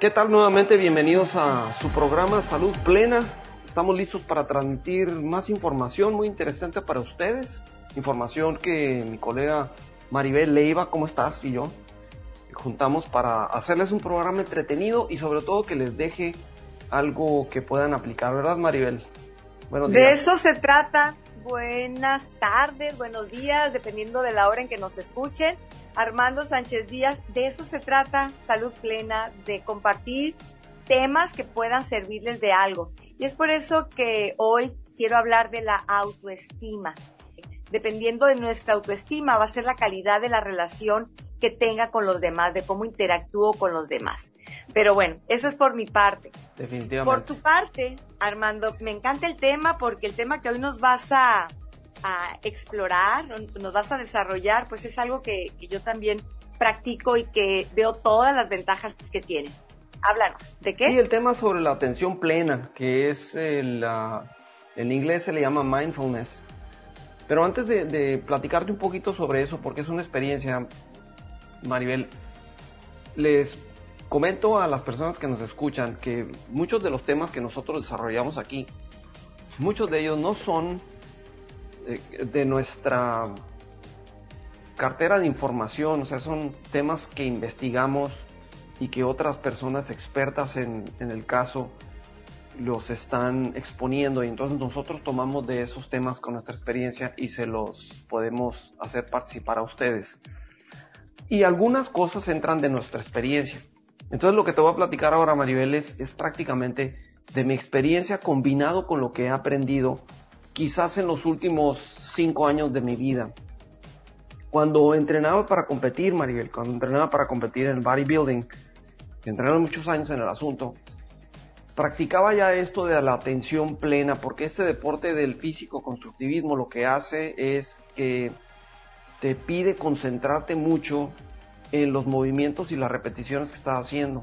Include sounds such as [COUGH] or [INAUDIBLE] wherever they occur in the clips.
¿Qué tal nuevamente? Bienvenidos a su programa Salud Plena. Estamos listos para transmitir más información muy interesante para ustedes. Información que mi colega Maribel Leiva, ¿cómo estás? Y yo juntamos para hacerles un programa entretenido y sobre todo que les deje algo que puedan aplicar, ¿verdad Maribel? Buenos días. De eso se trata. Buenas tardes, buenos días, dependiendo de la hora en que nos escuchen. Armando Sánchez Díaz, de eso se trata, salud plena, de compartir temas que puedan servirles de algo. Y es por eso que hoy quiero hablar de la autoestima. Dependiendo de nuestra autoestima va a ser la calidad de la relación que tenga con los demás, de cómo interactúo con los demás. Pero bueno, eso es por mi parte. Definitivamente. Por tu parte, Armando, me encanta el tema porque el tema que hoy nos vas a, explorar, nos vas a desarrollar, pues es algo que, yo también practico y que veo todas las ventajas que tiene. Háblanos, ¿de qué? Sí, el tema sobre la atención plena, que es el, en inglés se le llama mindfulness. Pero antes de, de, platicarte un poquito sobre eso, porque es una experiencia, Maribel, les comento a las personas que nos escuchan que muchos de los temas que nosotros desarrollamos aquí, muchos de ellos no son eh, de, nuestra cartera de información, o sea, son temas que investigamos y que otras personas expertas en, en el caso los están exponiendo. Y entonces nosotros tomamos de esos temas con nuestra experiencia y se los podemos hacer participar a ustedes y algunas cosas entran de nuestra experiencia. Entonces lo que te voy a platicar ahora, Maribel, es, prácticamente de mi experiencia combinado con lo que he aprendido quizás en los últimos cinco años de mi vida. Cuando entrenaba para competir, Maribel, cuando entrenaba para competir en bodybuilding, entrené muchos años en el asunto, practicaba ya esto de la atención plena, porque este deporte del físico constructivismo lo que hace es que te pide concentrarte mucho en los movimientos y las repeticiones que estás haciendo.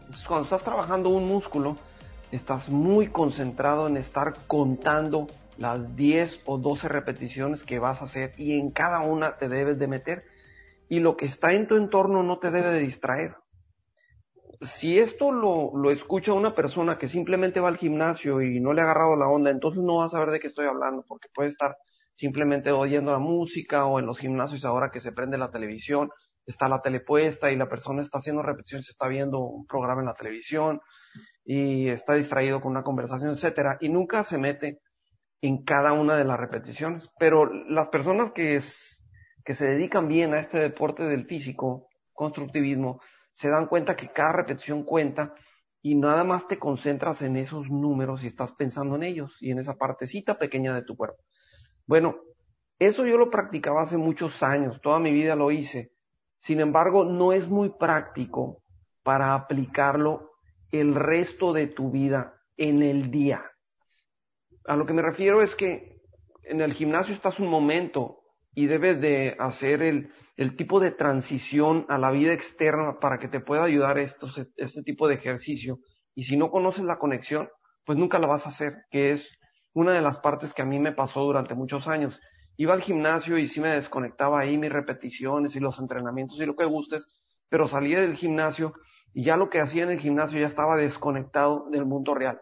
Entonces, cuando estás trabajando un músculo, estás muy concentrado en estar contando las 10 o 12 repeticiones que vas a hacer y en cada una te debes de meter y lo que está en tu entorno no te debe de distraer. Si esto lo, lo escucha una persona que simplemente va al gimnasio y no le ha agarrado la onda, entonces no va a saber de qué estoy hablando porque puede estar simplemente oyendo la música o en los gimnasios ahora que se prende la televisión, está la tele puesta y la persona está haciendo repeticiones, está viendo un programa en la televisión y está distraído con una conversación, etcétera, y nunca se mete en cada una de las repeticiones. Pero las personas que, que se dedican bien a este deporte del físico, constructivismo, se dan cuenta que cada repetición cuenta y nada más te concentras en esos números y estás pensando en ellos y en esa partecita pequeña de tu cuerpo. Bueno, eso yo lo practicaba hace muchos años, toda mi vida lo hice. Sin embargo, no es muy práctico para aplicarlo el resto de tu vida en el día. A lo que me refiero es que en el gimnasio estás un momento y debes de hacer el, tipo de transición a la vida externa para que te pueda ayudar estos, este tipo de ejercicio. Y si no conoces la conexión, pues nunca la vas a hacer, que es una de las partes que a mí me pasó durante muchos años. Iba al gimnasio y sí me desconectaba ahí mis repeticiones y los entrenamientos y lo que gustes, pero salía del gimnasio y ya lo que hacía en el gimnasio ya estaba desconectado del mundo real.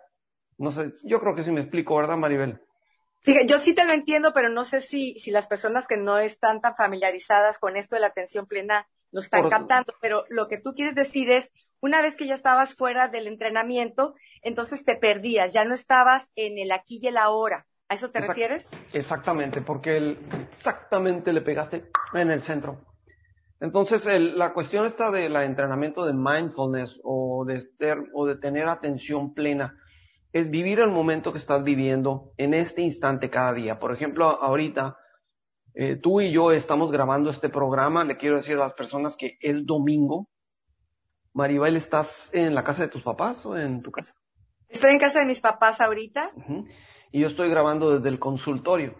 No sé, yo creo que sí me explico, ¿verdad, Maribel? Fíjate, yo sí te lo entiendo, pero no sé si, si las personas que no están tan familiarizadas con esto de la atención plena lo están captando, pero lo que tú quieres decir es, una vez que ya estabas fuera del entrenamiento, entonces te perdías, ya no estabas en el aquí y el ahora. ¿A eso te refieres? Exactamente, porque exactamente le pegaste en el centro. Entonces, la cuestión está del entrenamiento de mindfulness o de, o de tener atención plena es vivir el momento que estás viviendo en este instante cada día. Por ejemplo, ahorita eh, tú y yo estamos grabando este programa. Le quiero decir a las personas que es domingo. Maribel, ¿estás en la casa de tus papás o en tu casa? Estoy en casa de mis papás ahorita. Y yo estoy grabando desde el consultorio.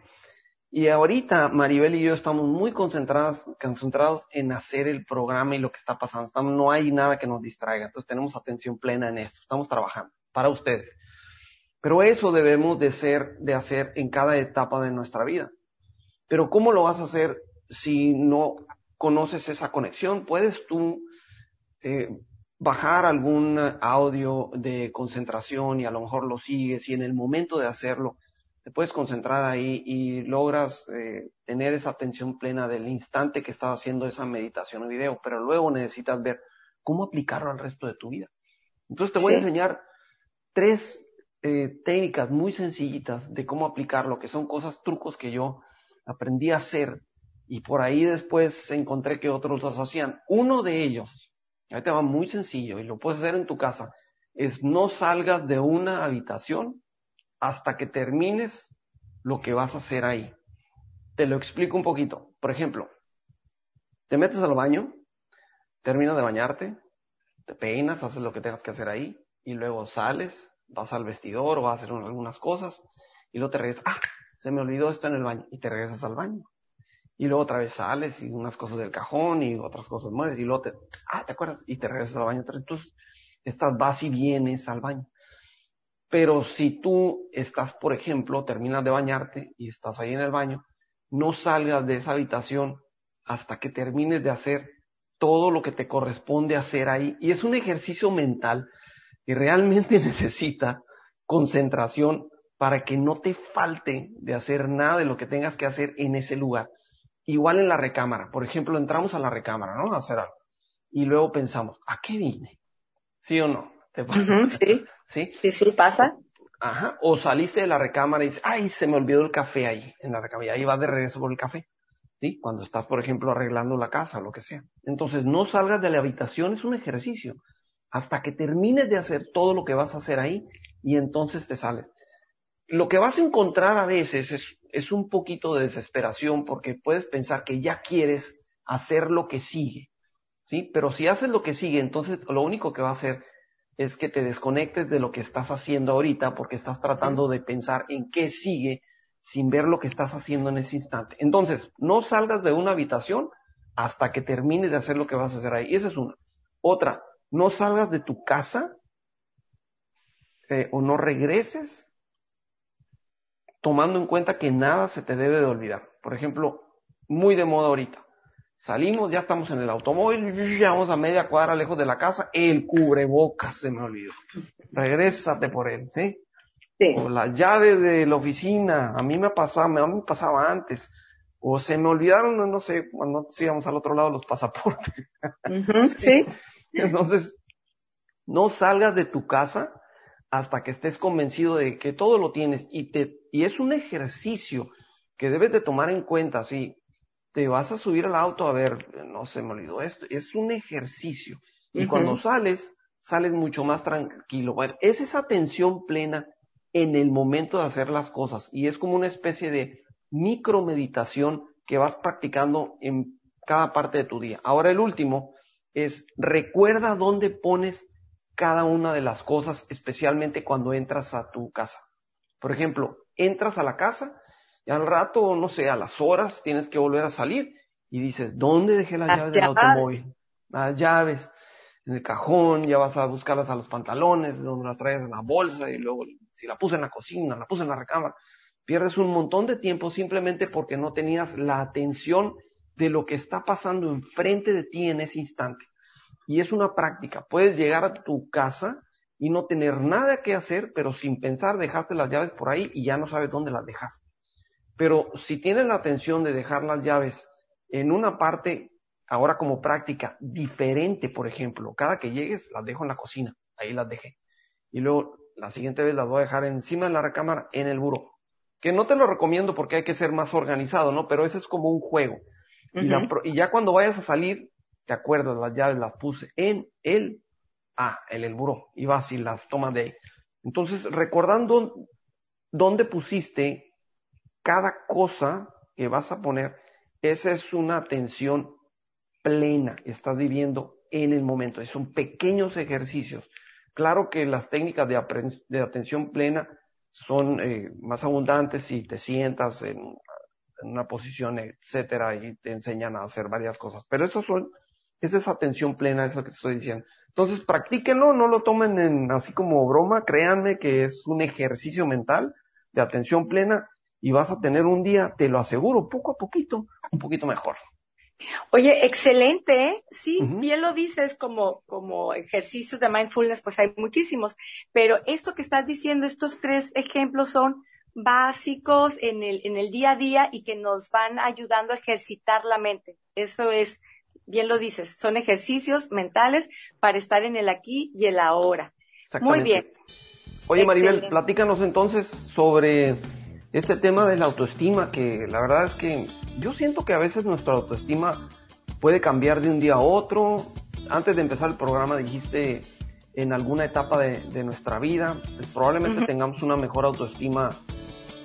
Y ahorita Maribel y yo estamos muy concentrados, concentrados en hacer el programa y lo que está pasando. no hay nada que nos distraiga. Entonces tenemos atención plena en esto. Estamos trabajando para ustedes. Pero eso debemos de ser, de hacer en cada etapa de nuestra vida. Pero ¿cómo lo vas a hacer si no conoces esa conexión? Puedes tú eh, bajar algún audio de concentración y a lo mejor lo sigues y en el momento de hacerlo te puedes concentrar ahí y logras eh, tener esa atención plena del instante que estás haciendo esa meditación o video, pero luego necesitas ver cómo aplicarlo al resto de tu vida. Entonces te voy a enseñar tres eh, técnicas muy sencillitas de cómo aplicarlo, que son cosas, trucos que yo aprendí a hacer y por ahí después encontré que otros los hacían. Uno de ellos, ahí te va muy sencillo y lo puedes hacer en tu casa, es no salgas de una habitación hasta que termines lo que vas a hacer ahí. Te lo explico un poquito. Por ejemplo, te metes al baño, terminas de bañarte, te peinas, haces lo que tengas que hacer ahí y luego sales, vas al vestidor o vas a hacer algunas cosas y luego te regresas, ah, se me olvidó esto en el baño y te regresas al baño. Y luego otra vez sales y unas cosas del cajón y otras cosas mueves y luego te, ah, ¿te acuerdas? Y te regresas al baño. Entonces, estás, vas y vienes al baño. Pero si tú estás, por ejemplo, terminas de bañarte y estás ahí en el baño, no salgas de esa habitación hasta que termines de hacer todo lo que te corresponde hacer ahí. Y es un ejercicio mental que realmente [LAUGHS] necesita concentración para que no te falte de hacer nada de lo que tengas que hacer en ese lugar. Igual en la recámara. Por ejemplo, entramos a la recámara, ¿no? A hacer algo. Y luego pensamos, ¿a qué vine? ¿Sí o no? ¿Te sí. [LAUGHS] ¿Sí? Sí, sí, pasa. Ajá. O saliste de la recámara y dices, ay, se me olvidó el café ahí, en la recámara. Y ahí vas de regreso por el café. ¿Sí? Cuando estás, por ejemplo, arreglando la casa o lo que sea. Entonces, no salgas de la habitación, es un ejercicio. Hasta que termines de hacer todo lo que vas a hacer ahí y entonces te sales. Lo que vas a encontrar a veces es, es un poquito de desesperación porque puedes pensar que ya quieres hacer lo que sigue. ¿Sí? Pero si haces lo que sigue, entonces lo único que va a hacer es que te desconectes de lo que estás haciendo ahorita porque estás tratando de pensar en qué sigue sin ver lo que estás haciendo en ese instante. Entonces, no salgas de una habitación hasta que termines de hacer lo que vas a hacer ahí. Esa es una. Otra, no salgas de tu casa eh, o no regreses tomando en cuenta que nada se te debe de olvidar. Por ejemplo, muy de moda ahorita. Salimos, ya estamos en el automóvil, ya vamos a media cuadra lejos de la casa, el cubrebocas se me olvidó. Regrésate por él, ¿sí? Sí. O las llaves de la oficina, a mí me pasaba, a mí me pasaba antes. O se me olvidaron, no sé, cuando íbamos al otro lado los pasaportes. sí. [LAUGHS] Entonces, no salgas de tu casa hasta que estés convencido de que todo lo tienes y te, y es un ejercicio que debes de tomar en cuenta, sí te vas a subir al auto a ver, no se me olvidó esto, es un ejercicio. Y cuando sales, sales mucho más tranquilo. Bueno, es esa atención plena en el momento de hacer las cosas y es como una especie de micromeditación que vas practicando en cada parte de tu día. Ahora el último es recuerda dónde pones cada una de las cosas, especialmente cuando entras a tu casa. Por ejemplo, entras a la casa y al rato, no sé, a las horas tienes que volver a salir y dices, ¿dónde dejé las, llaves, del automóvil? Las llaves en el cajón, ya vas a buscarlas a los pantalones, donde las traes en la bolsa y luego si la puse en la cocina, la puse en la recámara. Pierdes un montón de tiempo simplemente porque no tenías la atención de lo que está pasando enfrente de ti en ese instante. Y es una práctica. Puedes llegar a tu casa y no tener nada que hacer, pero sin pensar dejaste las llaves por ahí y ya no sabes dónde las dejaste. Pero si tienes la atención de dejar las llaves en una parte, ahora como práctica, diferente, por ejemplo, cada que llegues las dejo en la cocina, ahí las dejé. Y luego la siguiente vez las voy a dejar encima de la recámara en el buro. Que no te lo recomiendo porque hay que ser más organizado, ¿no? Pero ese es como un juego. y, ya cuando vayas a salir, te acuerdas, las llaves las puse en el, ah, en el buro. Y vas y las tomas de ahí. Entonces, recordando dónde pusiste cada cosa que vas a poner, esa es una atención plena, estás viviendo en el momento, son pequeños ejercicios. Claro que las técnicas de, atención plena son eh, más abundantes si te sientas en, una posición, etcétera, y te enseñan a hacer varias cosas. Pero eso son, esa es atención plena, es lo que te estoy diciendo. Entonces, practíquenlo, no lo tomen en, así como broma, créanme que es un ejercicio mental de atención plena y vas a tener un día, te lo aseguro, poco a poquito, un poquito mejor. Oye, excelente, ¿eh? Sí, bien lo dices, como, como ejercicios de mindfulness, pues hay muchísimos, pero esto que estás diciendo, estos tres ejemplos son básicos en el, en el día a día y que nos van ayudando a ejercitar la mente. Eso es, bien lo dices, son ejercicios mentales para estar en el aquí y el ahora. Muy bien. Oye, Maribel, platícanos entonces sobre este tema de la autoestima, que la verdad es que yo siento que a veces nuestra autoestima puede cambiar de un día a otro. Antes de empezar el programa dijiste en alguna etapa de, nuestra vida, pues probablemente tengamos una mejor autoestima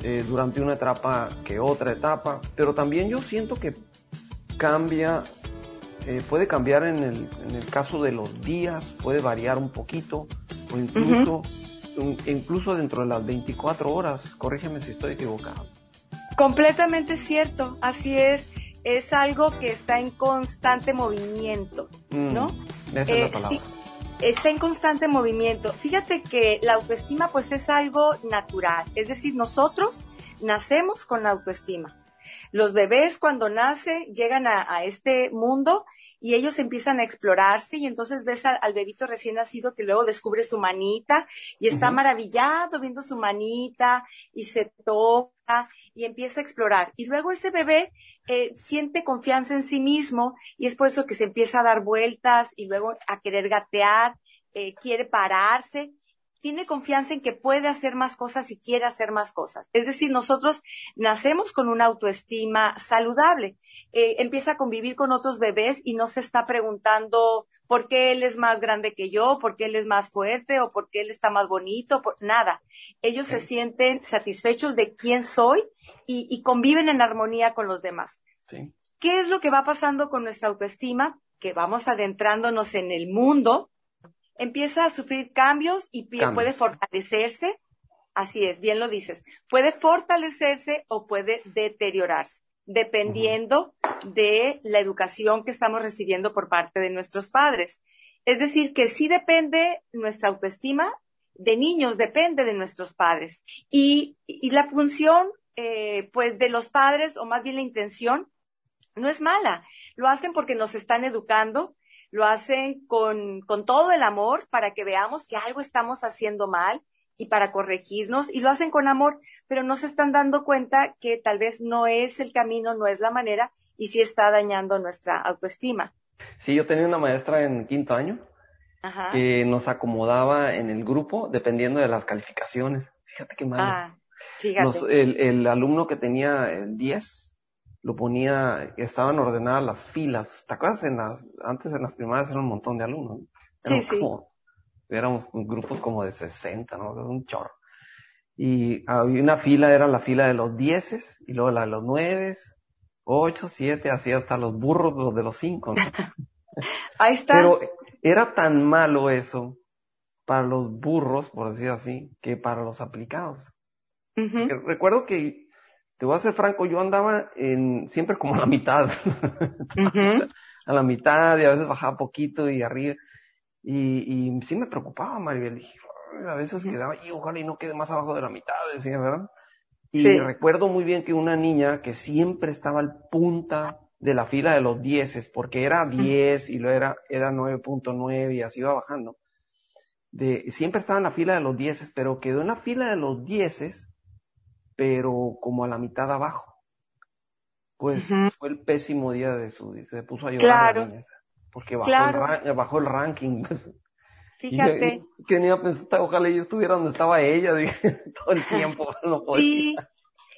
eh, durante una etapa que otra etapa, pero también yo siento que cambia, eh, puede cambiar en el, en el, caso de los días, puede variar un poquito, o incluso, incluso dentro de las 24 horas, corrígeme si estoy equivocado. Completamente cierto, así es. Es algo que está en constante movimiento, mm, ¿no? esa es la eh, está en constante movimiento. Fíjate que la autoestima pues es algo natural, es decir, nosotros nacemos con la autoestima. Los bebés cuando nacen llegan a, este mundo y ellos empiezan a explorarse y entonces ves al, bebito recién nacido que luego descubre su manita y está maravillado viendo su manita y se toca y empieza a explorar. Y luego ese bebé eh, siente confianza en sí mismo y es por eso que se empieza a dar vueltas y luego a querer gatear, eh, quiere pararse tiene confianza en que puede hacer más cosas y quiere hacer más cosas. Es decir, nosotros nacemos con una autoestima saludable. Eh, empieza a convivir con otros bebés y no se está preguntando por qué él es más grande que yo, por qué él es más fuerte o por qué él está más bonito, por, nada. Ellos se sienten satisfechos de quién soy y, conviven en armonía con los demás. ¿Qué es lo que va pasando con nuestra autoestima? Que vamos adentrándonos en el mundo empieza a sufrir cambios y puede fortalecerse. Así es, bien lo dices. Puede fortalecerse o puede deteriorarse, dependiendo de la educación que estamos recibiendo por parte de nuestros padres. Es decir, que sí depende nuestra autoestima de niños, depende de nuestros padres. Y, la función, eh, pues, de los padres, o más bien la intención, no es mala. Lo hacen porque nos están educando, lo hacen con, con todo el amor para que veamos que algo estamos haciendo mal y para corregirnos y lo hacen con amor, pero no se están dando cuenta que tal vez no es el camino, no es la manera y sí está dañando nuestra autoestima. Sí, yo tenía una maestra en quinto año que nos acomodaba en el grupo dependiendo de las calificaciones. Fíjate qué mal. Ah, fíjate. el, el, alumno que tenía el 10 lo ponía, estaban ordenadas las filas. ¿Te acuerdas? En las, antes en las primarias eran un montón de alumnos. sí, sí. Éramos grupos como de 60, ¿no? Un chorro. Y había una fila, era la fila de los dieces, y luego la de los nueves, ocho, siete, así hasta los burros los de los cinco, ¿no? [LAUGHS] Ahí está. Pero era tan malo eso para los burros, por decir así, que para los aplicados. Recuerdo que te voy a ser franco, yo andaba en, siempre como a la mitad. a la mitad y a veces bajaba poquito y arriba. Y, y sí me preocupaba, Maribel. Dije, a veces quedaba, y ojalá y no quede más abajo de la mitad, decía, ¿verdad? Y recuerdo muy bien que una niña que siempre estaba al punta de la fila de los dieces, porque era 10 y luego era, era 9.9 y así iba bajando. De, siempre estaba en la fila de los dieces, pero quedó en la fila de los dieces pero como a la mitad abajo. Pues fue el pésimo día de su, se puso a llorar claro. porque bajó, el bajó el ranking. [LAUGHS] Pues. Fíjate. Y, que ni a pensar, ojalá yo estuviera donde estaba ella, [LAUGHS] dije, todo el tiempo, [LAUGHS] no podía. Sí,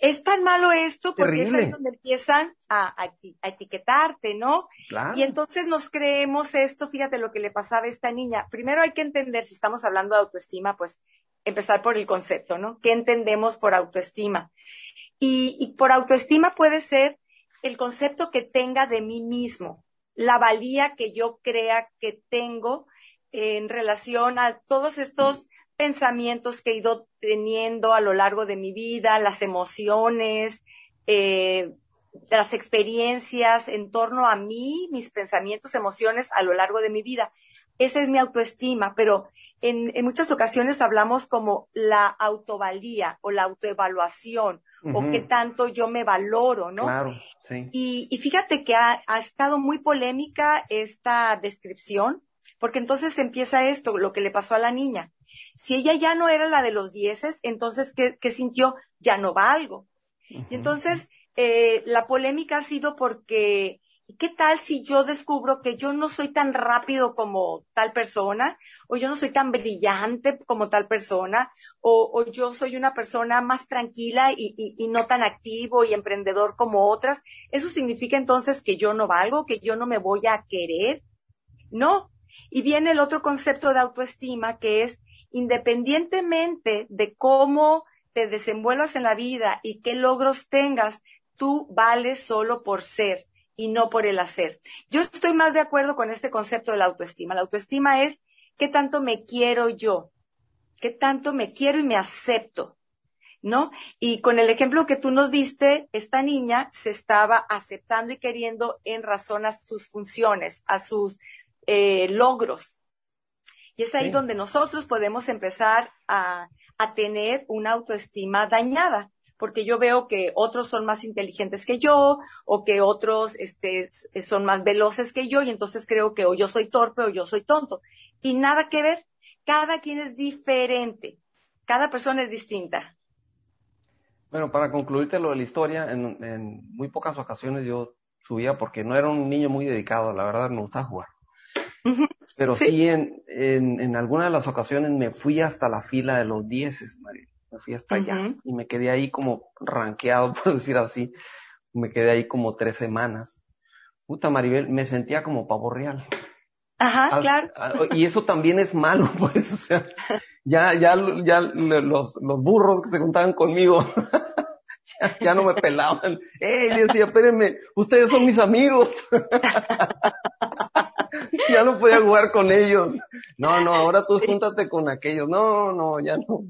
es tan malo esto porque es ahí donde empiezan a, a, etiquetarte, ¿no? Claro. Y entonces nos creemos esto, fíjate lo que le pasaba a esta niña. Primero hay que entender, si estamos hablando de autoestima, pues empezar por el concepto, ¿no? ¿Qué entendemos por autoestima? Y, por autoestima puede ser el concepto que tenga de mí mismo, la valía que yo crea que tengo en relación a todos estos pensamientos que he ido teniendo a lo largo de mi vida, las emociones, eh, las experiencias en torno a mí, mis pensamientos, emociones a lo largo de mi vida. Esa es mi autoestima, pero en, en muchas ocasiones hablamos como la autovalía o la autoevaluación o qué tanto yo me valoro, ¿no? Claro, sí. Y, y fíjate que ha, ha, estado muy polémica esta descripción, porque entonces empieza esto, lo que le pasó a la niña. Si ella ya no era la de los dieces, entonces, ¿qué, qué sintió? Ya no valgo. Uh Y entonces, eh, la polémica ha sido porque ¿qué tal si yo descubro que yo no soy tan rápido como tal persona? O yo no soy tan brillante como tal persona? O, yo soy una persona más tranquila y, y, no tan activo y emprendedor como otras. ¿Eso significa entonces que yo no valgo, que yo no me voy a querer? No. Y viene el otro concepto de autoestima que es independientemente de cómo te desenvuelvas en la vida y qué logros tengas, tú vales solo por ser y no por el hacer. Yo estoy más de acuerdo con este concepto de la autoestima. La autoestima es qué tanto me quiero yo, qué tanto me quiero y me acepto, ¿no? Y con el ejemplo que tú nos diste, esta niña se estaba aceptando y queriendo en razón a sus funciones, a sus eh, logros. Y es ahí sí. donde nosotros podemos empezar a, a tener una autoestima dañada porque yo veo que otros son más inteligentes que yo o que otros este, son más veloces que yo y entonces creo que o yo soy torpe o yo soy tonto. Y nada que ver, cada quien es diferente, cada persona es distinta. Bueno, para concluirte lo de la historia, en, en muy pocas ocasiones yo subía porque no era un niño muy dedicado, la verdad me gustaba jugar. Pero sí, sí en, en, en algunas de las ocasiones me fui hasta la fila de los dieces, María fui hasta allá uh -huh. y me quedé ahí como ranqueado, [LAUGHS] por decir así. Me quedé ahí como tres semanas. Puta Maribel, me sentía como pavo real. Ajá, claro. Y eso también es malo, [LAUGHS] pues, o sea, ya, ya, ya los, los burros que se juntaban conmigo, [LAUGHS] ya, ya, no me pelaban. ¡Ey! decía, espérenme, ustedes son mis amigos. ya no podía jugar con ellos. No, no, ahora tú júntate con aquellos. No, no, ya no.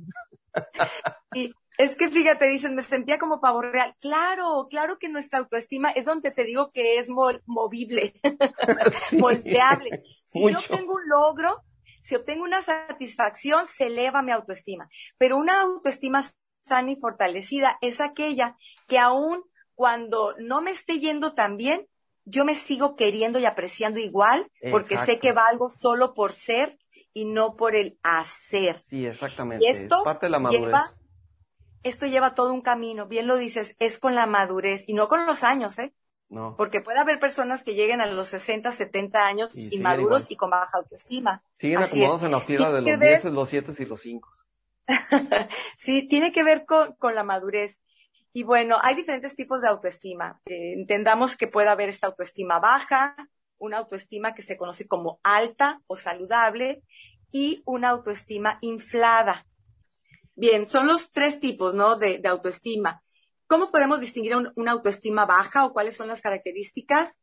Y es que fíjate, dicen, me sentía como pavo real. Claro, claro que nuestra autoestima es donde te digo que es mo movible, [LAUGHS] sí, moldeable. Si mucho. yo tengo un logro, si obtengo una satisfacción, se eleva mi autoestima. Pero una autoestima sana y fortalecida es aquella que aún cuando no me esté yendo tan bien, yo me sigo queriendo y apreciando igual, porque Exacto. sé que valgo solo por ser y no por el hacer. Sí, exactamente. Y esto es parte de la madurez. Lleva, esto lleva todo un camino, bien lo dices, es con la madurez y no con los años, ¿eh? No. Porque puede haber personas que lleguen a los 60, 70 años y inmaduros y con baja autoestima. Siguen Así acomodados es. en la fila de los 10, los 7 y los 5. [LAUGHS] sí, tiene que ver con, con, la madurez. Y bueno, hay diferentes tipos de autoestima. Eh, entendamos que puede haber esta autoestima baja, una autoestima que se conoce como alta o saludable y una autoestima inflada. Bien, son los tres tipos, ¿no? De, autoestima. ¿Cómo podemos distinguir un, una autoestima baja o cuáles son las características?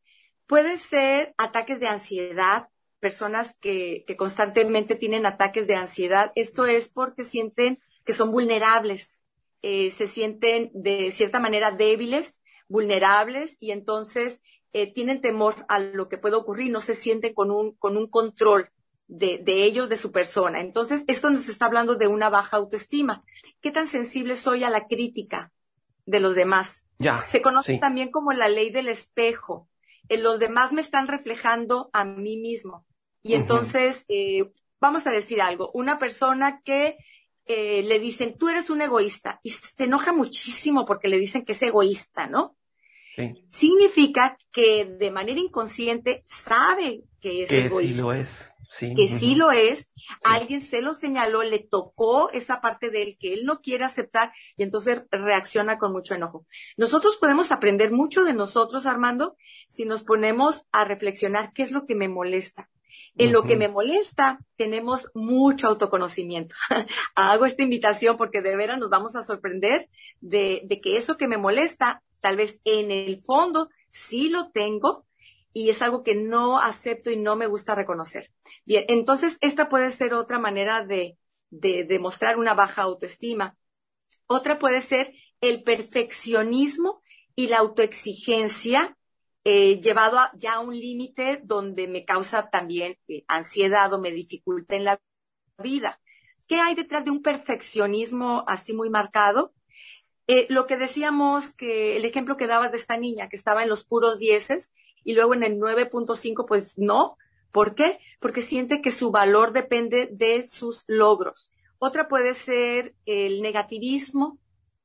Puede ser ataques de ansiedad, personas que, que constantemente tienen ataques de ansiedad. Esto es porque sienten que son vulnerables, eh, se sienten de cierta manera débiles, vulnerables y entonces eh, tienen temor a lo que puede ocurrir, no se sienten con un, con un control de, de, ellos, de su persona. Entonces, esto nos está hablando de una baja autoestima. ¿Qué tan sensible soy a la crítica de los demás? Ya, se conoce sí. también como la ley del espejo. Eh, los demás me están reflejando a mí mismo. Y entonces, uh -huh. eh, vamos a decir algo, una persona que eh, le dicen, tú eres un egoísta, y se enoja muchísimo porque le dicen que es egoísta, ¿no? Sí. Significa que de manera inconsciente sabe que es que egoísta. Sí lo es. Sí. Que uh -huh. sí lo es. Sí. Alguien se lo señaló, le tocó esa parte de él que él no quiere aceptar y entonces reacciona con mucho enojo. Nosotros podemos aprender mucho de nosotros, Armando, si nos ponemos a reflexionar qué es lo que me molesta. En lo que me molesta, tenemos mucho autoconocimiento. [LAUGHS] Hago esta invitación porque de veras nos vamos a sorprender de, de que eso que me molesta, tal vez en el fondo sí lo tengo, y es algo que no acepto y no me gusta reconocer. Bien, entonces esta puede ser otra manera de, de demostrar una baja autoestima. Otra puede ser el perfeccionismo y la autoexigencia eh, llevado ya a un límite donde me causa también eh, ansiedad o me dificulta en la vida. ¿Qué hay detrás de un perfeccionismo así muy marcado? Eh, lo que decíamos que el ejemplo que dabas de esta niña que estaba en los puros dieces y luego en el 9.5, pues no. ¿Por qué? Porque siente que su valor depende de sus logros. Otra puede ser el negativismo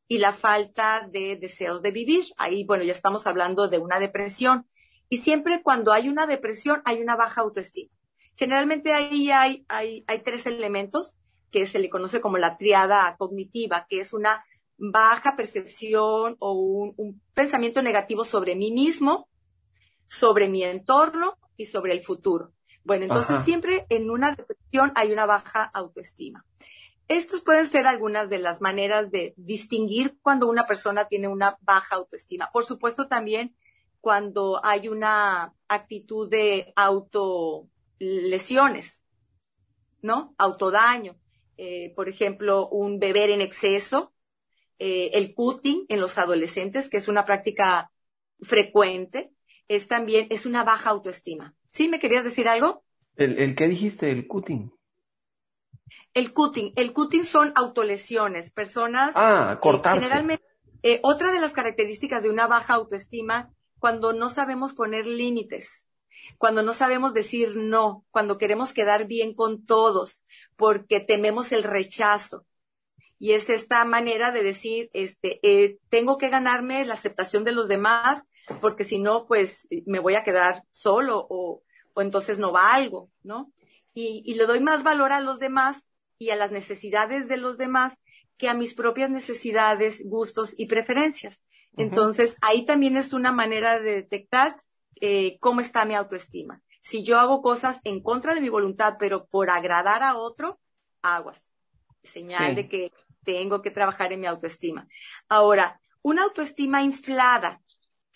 y la falta de deseos de vivir. Ahí, bueno, ya estamos hablando de una depresión. Y siempre cuando hay una depresión hay una baja autoestima. Generalmente ahí hay, hay, hay tres elementos que se le conoce como la triada cognitiva, que es una baja percepción o un, pensamiento negativo sobre mí mismo, sobre mi entorno y sobre el futuro. Bueno, entonces siempre en una depresión hay una baja autoestima. Estos pueden ser algunas de las maneras de distinguir cuando una persona tiene una baja autoestima. Por supuesto, también cuando hay una actitud de autolesiones, ¿no? Autodaño. Eh, por ejemplo, un beber en exceso, eh, el cutting en los adolescentes, que es una práctica frecuente, es también, es una baja autoestima. ¿Sí? ¿Me querías decir algo? ¿El, el qué dijiste? ¿El cutting? El cutting. El cutting son autolesiones. Personas. Ah, cortarse. generalmente, eh, otra de las características de una baja autoestima, cuando no sabemos poner límites, cuando no sabemos decir no, cuando queremos quedar bien con todos, porque tememos el rechazo. Y es esta manera de decir, este, eh, tengo que ganarme la aceptación de los demás, porque si no, pues me voy a quedar solo o, o entonces no valgo, ¿no? Y, y le doy más valor a los demás y a las necesidades de los demás que a mis propias necesidades, gustos y preferencias. Entonces, ahí también es una manera de detectar eh, cómo está mi autoestima. Si yo hago cosas en contra de mi voluntad, pero por agradar a otro, aguas. Señal de que tengo que trabajar en mi autoestima. Ahora, una autoestima inflada.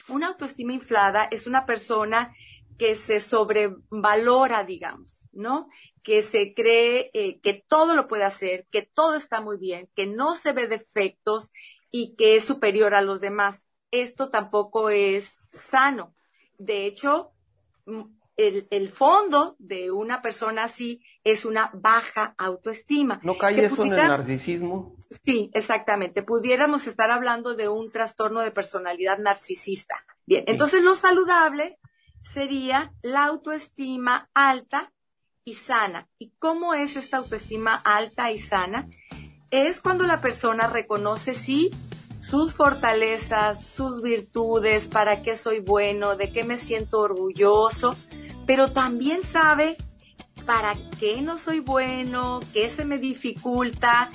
Una autoestima inflada es una persona que se sobrevalora, digamos, ¿no? Que se cree eh, que todo lo puede hacer, que todo está muy bien, que no se ve defectos y que es superior a los demás. Esto tampoco es sano. De hecho, mm, el, fondo de una persona así es una baja autoestima. ¿No cae eso en el narcisismo? Sí, exactamente. Pudiéramos estar hablando de un trastorno de personalidad narcisista. Bien, entonces lo saludable sería la autoestima alta y sana. ¿Y cómo es esta autoestima alta y sana? Es cuando la persona reconoce, sí, sus fortalezas, sus virtudes, para qué soy bueno, de qué me siento orgulloso, pero también sabe para qué no soy bueno, qué se me dificulta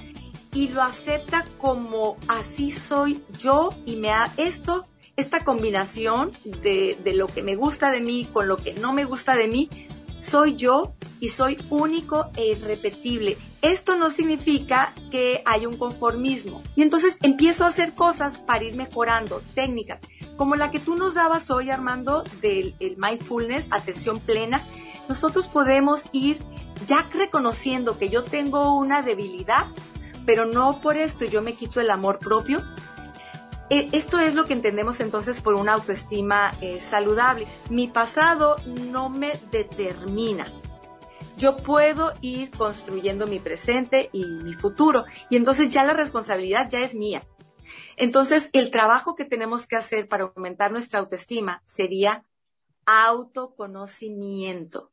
y lo acepta como así soy yo y me ha esto esta combinación de, de, lo que me gusta de mí con lo que no me gusta de mí, soy yo y soy único e irrepetible. Esto no significa que haya un conformismo. Y entonces empiezo a hacer cosas para ir mejorando, técnicas, como la que tú nos dabas hoy, Armando, del mindfulness, atención plena. Nosotros podemos ir ya reconociendo que yo tengo una debilidad, pero no por esto yo me quito el amor propio, eh, esto es lo que entendemos entonces por una autoestima eh, saludable. Mi pasado no me determina. Yo puedo ir construyendo mi presente y mi futuro y entonces ya la responsabilidad ya es mía. Entonces el trabajo que tenemos que hacer para aumentar nuestra autoestima sería autoconocimiento.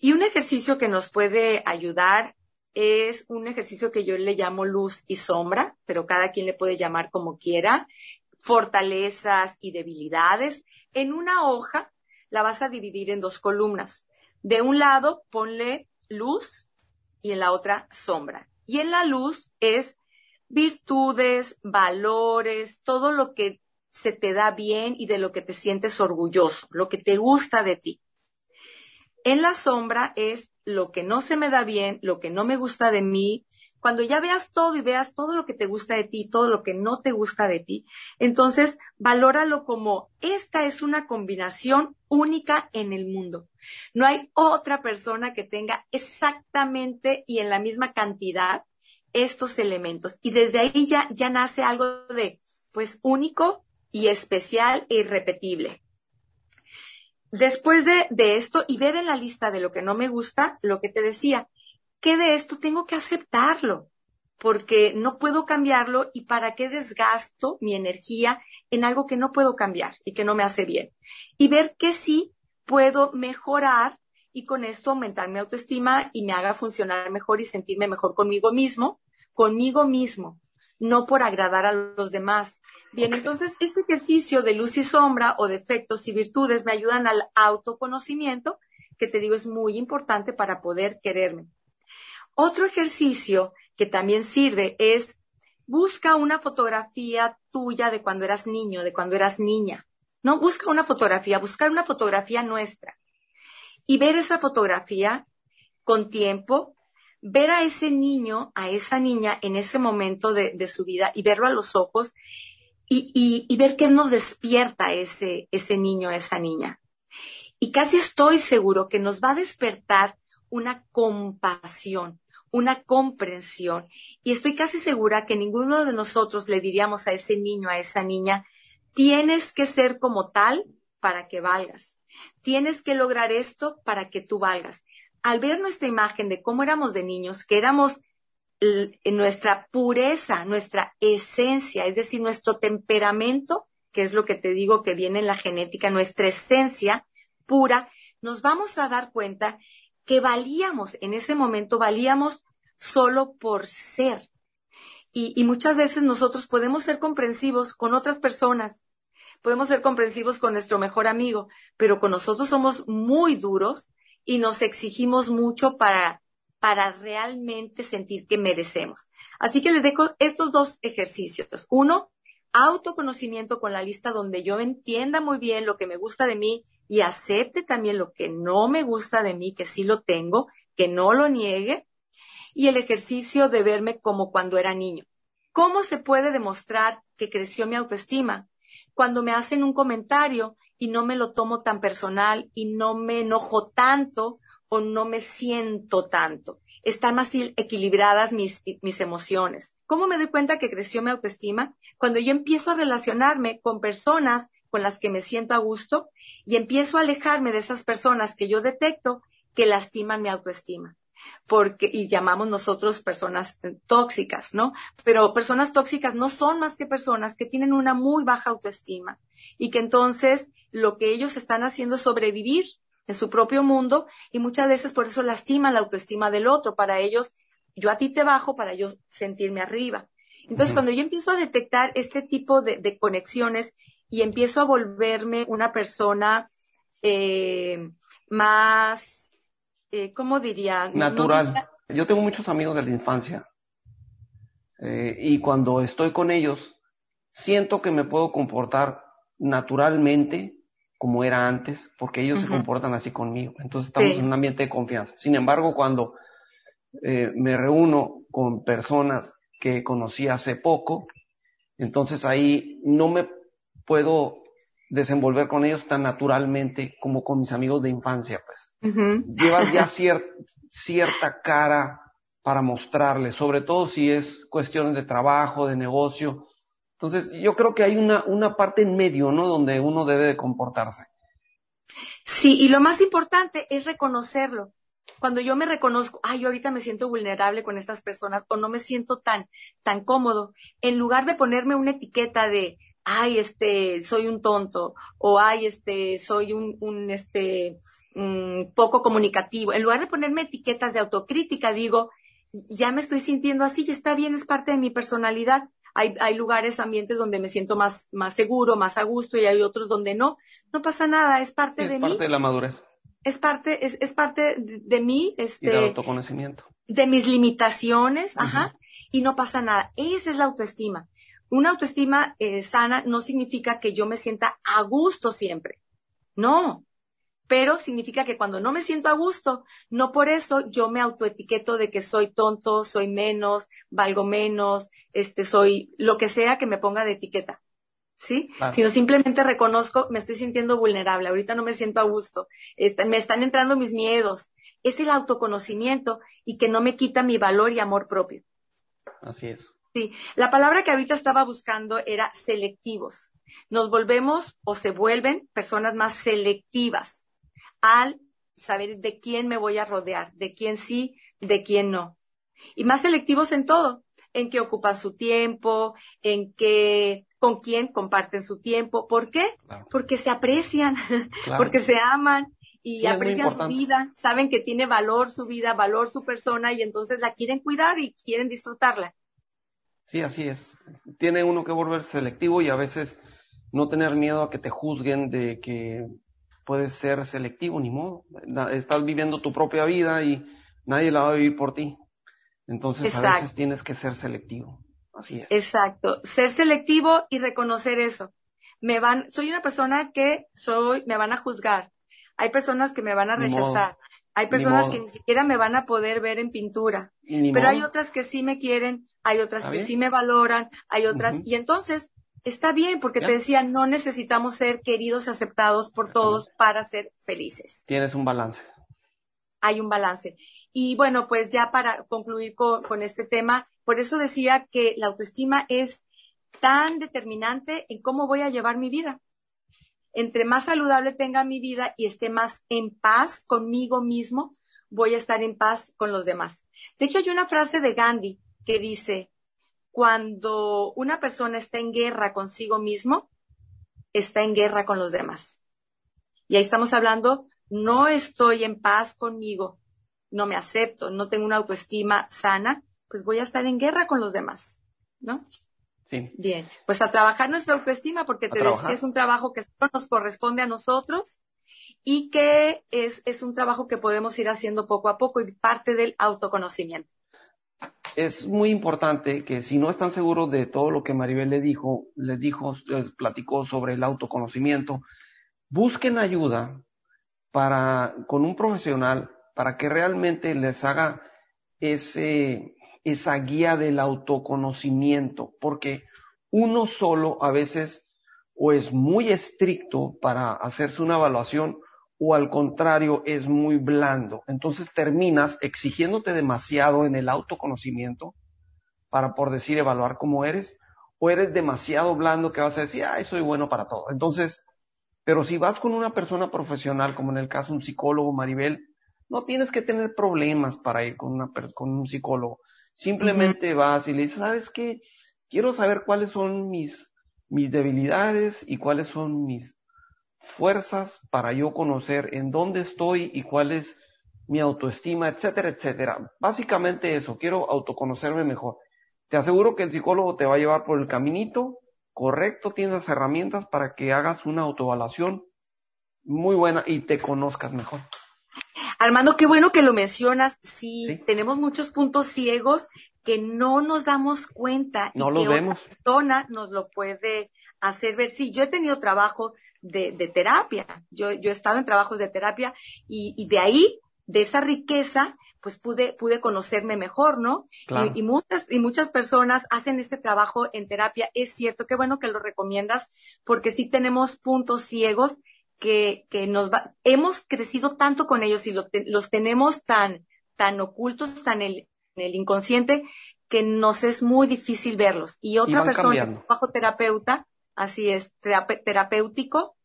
Y un ejercicio que nos puede ayudar es un ejercicio que yo le llamo luz y sombra, pero cada quien le puede llamar como quiera, fortalezas y debilidades. En una hoja la vas a dividir en dos columnas. De un lado ponle luz y en la otra sombra. Y en la luz es virtudes, valores, todo lo que se te da bien y de lo que te sientes orgulloso, lo que te gusta de ti. En la sombra es lo que no se me da bien, lo que no me gusta de mí. Cuando ya veas todo y veas todo lo que te gusta de ti, todo lo que no te gusta de ti, entonces valóralo como esta es una combinación única en el mundo. No hay otra persona que tenga exactamente y en la misma cantidad estos elementos. Y desde ahí ya, ya nace algo de, pues, único y especial e irrepetible. después de, de esto y ver en la lista de lo que no me gusta, lo que te decía, que de esto tengo que aceptarlo, porque no puedo cambiarlo y para qué desgasto mi energía en algo que no puedo cambiar y que no me hace bien. Y ver que sí puedo mejorar y con esto aumentar mi autoestima y me haga funcionar mejor y sentirme mejor conmigo mismo, conmigo mismo, no por agradar a los demás. Bien, entonces este ejercicio de luz y sombra o defectos y virtudes me ayudan al autoconocimiento, que te digo es muy importante para poder quererme. Otro ejercicio que también sirve es busca una fotografía tuya de cuando eras niño, de cuando eras niña. No, busca una fotografía, buscar una fotografía nuestra y ver esa fotografía con tiempo, ver a ese niño, a esa niña en ese momento de, su vida y verlo a los ojos y, y, ver qué nos despierta ese, ese niño, esa niña. Y casi estoy seguro que nos va a despertar una compasión, una comprensión. Y estoy casi segura que ninguno de nosotros le diríamos a ese niño, a esa niña, tienes que ser como tal para que valgas. Tienes que lograr esto para que tú valgas. Al ver nuestra imagen de cómo éramos de niños, que éramos nuestra pureza, nuestra esencia, es decir, nuestro temperamento, que es lo que te digo que viene en la genética, nuestra esencia pura, nos vamos a dar cuenta que valíamos, en ese momento valíamos solo por ser. Y, y, muchas veces nosotros podemos ser comprensivos con otras personas, podemos ser comprensivos con nuestro mejor amigo, pero con nosotros somos muy duros y nos exigimos mucho para, para realmente sentir que merecemos. Así que les dejo estos dos ejercicios. Uno, autoconocimiento con la lista donde yo entienda muy bien lo que me gusta de mí y acepte también lo que no me gusta de mí, que sí lo tengo, que no lo niegue. Y el ejercicio de verme como cuando era niño. ¿Cómo se puede demostrar que creció mi autoestima? Cuando me hacen un comentario y no me lo tomo tan personal y no me enojo tanto o no me siento tanto. Están más equilibradas mis, mis emociones. ¿Cómo me doy cuenta que creció mi autoestima? Cuando yo empiezo a relacionarme con personas con las que me siento a gusto y empiezo a alejarme de esas personas que yo detecto que lastiman mi autoestima porque, y llamamos nosotros personas eh, tóxicas, ¿no? Pero personas tóxicas no son más que personas que tienen una muy baja autoestima y que entonces lo que ellos están haciendo es sobrevivir en su propio mundo y muchas veces por eso lastima la autoestima del otro. Para ellos, yo a ti te bajo para yo sentirme arriba. Entonces, cuando yo empiezo a detectar este tipo de, conexiones y empiezo a volverme una persona eh, más eh, ¿cómo diría? Natural. Yo tengo muchos amigos de la infancia eh, y cuando estoy con ellos siento que me puedo comportar naturalmente como era antes porque ellos se comportan así conmigo. Entonces estamos en un ambiente de confianza. Sin embargo, cuando eh, me reúno con personas que conocí hace poco, entonces ahí no me puedo desenvolver con ellos tan naturalmente como con mis amigos de infancia, pues llevas ya cierta cara para mostrarle, sobre todo si es cuestiones de trabajo, de negocio. Entonces, yo creo que hay una, una parte en medio, ¿no? Donde uno debe de comportarse. Sí, y lo más importante es reconocerlo. Cuando yo me reconozco, ay, ahorita me siento vulnerable con estas personas o no me siento tan, tan cómodo, en lugar de ponerme una etiqueta de, ay, este, soy un tonto, o ay, este, soy un, un este, poco comunicativo. En lugar de ponerme etiquetas de autocrítica, digo, ya me estoy sintiendo así, y está bien, es parte de mi personalidad. Hay, hay lugares, ambientes donde me siento más, más seguro, más a gusto y hay otros donde no. No pasa nada, es parte de mí. Es parte de la madurez. Es parte, es, es parte de, mí. Este, y del autoconocimiento. De mis limitaciones, ajá. Y no pasa nada. Esa es la autoestima. Una autoestima eh, sana no significa que yo me sienta a gusto siempre. No, pero significa que cuando no me siento a gusto, no por eso yo me autoetiqueto de que soy tonto, soy menos, valgo menos, este, soy lo que sea que me ponga de etiqueta. ¿Sí? Sino simplemente reconozco, me estoy sintiendo vulnerable, ahorita no me siento a gusto, este, me están entrando mis miedos. Es el autoconocimiento y que no me quita mi valor y amor propio. Así es. Sí, la palabra que ahorita estaba buscando era selectivos. Nos volvemos o se vuelven personas más selectivas al saber de quién me voy a rodear, de quién sí, de quién no. Y más selectivos en todo, en qué ocupan su tiempo, en qué, con quién comparten su tiempo. ¿Por qué? Porque se aprecian, [LAUGHS] porque se aman y aprecian su vida, saben que tiene valor su vida, valor su persona y entonces la quieren cuidar y quieren disfrutarla. Sí, así es. Tiene uno que volver selectivo y a veces no tener miedo a que te juzguen de que puedes ser selectivo, ni modo. Estás viviendo tu propia vida y nadie la va a vivir por ti. Entonces a veces tienes que ser selectivo. Así es. Exacto. Ser selectivo y reconocer eso. Me van, soy una persona que soy, me van a juzgar. Hay personas que me van a rechazar. Hay personas que ni siquiera me van a poder ver en pintura. Pero hay otras que sí me quieren, hay otras que sí me valoran, hay otras. Y entonces está bien, porque te decía, no necesitamos ser queridos y aceptados por todos para ser felices. Tienes un balance. Hay un balance. Y bueno, pues ya para concluir con, este tema, por eso decía que la autoestima es tan determinante en cómo voy a llevar mi vida. Entre más saludable tenga mi vida y esté más en paz conmigo mismo, voy a estar en paz con los demás. De hecho, hay una frase de Gandhi que dice, cuando una persona está en guerra consigo mismo, está en guerra con los demás. Y ahí estamos hablando, no estoy en paz conmigo, no me acepto, no tengo una autoestima sana, pues voy a estar en guerra con los demás, ¿no? Sí. Bien, pues a trabajar nuestra autoestima, porque te decía que es un trabajo que nos corresponde a nosotros y que es, es un trabajo que podemos ir haciendo poco a poco y parte del autoconocimiento es muy importante que si no están seguros de todo lo que Maribel le dijo, les dijo, les platicó sobre el autoconocimiento, busquen ayuda para, con un profesional para que realmente les haga ese, esa guía del autoconocimiento, porque uno solo a veces o es muy estricto para hacerse una evaluación o al contrario es muy blando. Entonces terminas exigiéndote demasiado en el autoconocimiento para, por decir, evaluar cómo eres, o eres demasiado blando que vas a decir, ay, soy bueno para todo. Entonces, pero si vas con una persona profesional, como en el caso un psicólogo, Maribel, no tienes que tener problemas para ir con, una, con un psicólogo. Simplemente vas y le dices, ¿sabes qué? Quiero saber cuáles son mis, mis debilidades y cuáles son mis, fuerzas para yo conocer en dónde estoy y cuál es mi autoestima, etcétera, etcétera. Básicamente eso, quiero autoconocerme mejor. Te aseguro que el psicólogo te va a llevar por el caminito correcto, tienes las herramientas para que hagas una autoevaluación muy buena y te conozcas mejor. Armando, qué bueno que lo mencionas. Sí, tenemos muchos puntos ciegos que no nos damos cuenta no y que vemos. otra persona nos lo puede hacer ver. Sí, yo he tenido trabajo de, terapia, yo, yo he estado en trabajos de terapia y, de ahí, de esa riqueza, pues pude, pude conocerme mejor, ¿no? Y, muchas, y muchas personas hacen este trabajo en terapia. Es cierto, qué bueno que lo recomiendas, porque sí tenemos puntos ciegos que, que nos va, hemos crecido tanto con ellos y los tenemos tan, tan ocultos, tan en, el inconsciente, que nos es muy difícil verlos. Y otra persona, bajo terapeuta, así es, terapéutico,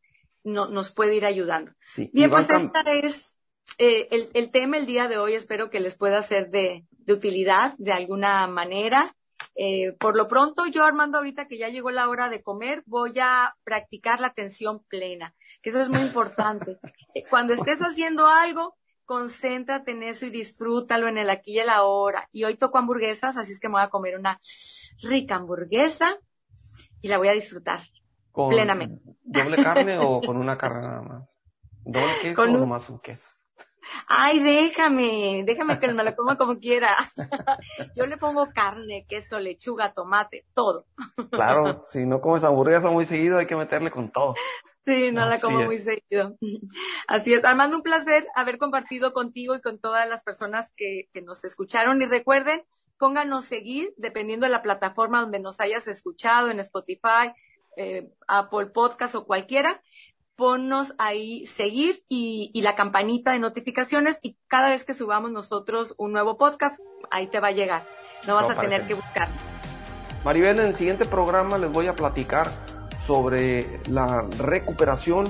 no, nos puede ir ayudando. Bien, pues esta es eh, el, el, tema el día de hoy. Espero que les pueda ser de, de utilidad de alguna manera. Eh, por lo pronto, yo Armando, ahorita que ya llegó la hora de comer, voy a practicar la atención plena, que eso es muy importante. [LAUGHS] Eh, cuando estés haciendo algo, concéntrate en eso y disfrútalo en el aquí y el ahora. Y hoy toco hamburguesas, así es que me voy a comer una rica hamburguesa y la voy a disfrutar plenamente. ¿Doble carne o con una [LAUGHS] carne nada más? ¿Doble queso o nomás un queso? Ay, déjame, déjame que me la coma como quiera. [LAUGHS] Yo le pongo carne, queso, lechuga, tomate, todo. Claro, si no comes hamburguesa muy seguido, hay que meterle con todo. Sí, no la como muy seguido. [LAUGHS] Así es. Armando, un placer haber compartido contigo y con todas las personas que, que nos escucharon. Y recuerden, pónganos seguir dependiendo de la plataforma donde nos hayas escuchado, en Spotify, eh, Apple Podcast o cualquiera. Ponnos ahí seguir y, la campanita de notificaciones y cada vez que subamos nosotros un nuevo podcast, ahí te va a llegar. No vas a tener que buscarnos. Maribel, en el siguiente programa les voy a platicar sobre la recuperación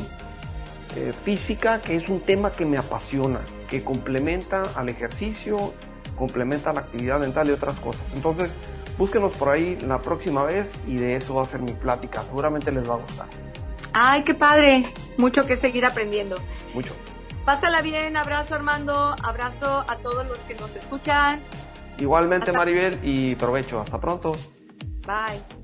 eh, física, que es un tema que me apasiona, que complementa al ejercicio, complementa la actividad mental y otras cosas. Entonces, búsquenos por ahí la próxima vez y de eso va a ser mi plática. Seguramente les va a gustar. Ay, qué padre. Mucho que seguir aprendiendo. Mucho. Pásala bien, abrazo Armando, abrazo a todos los que nos escuchan. Igualmente Maribel y provecho. Hasta pronto. Bye.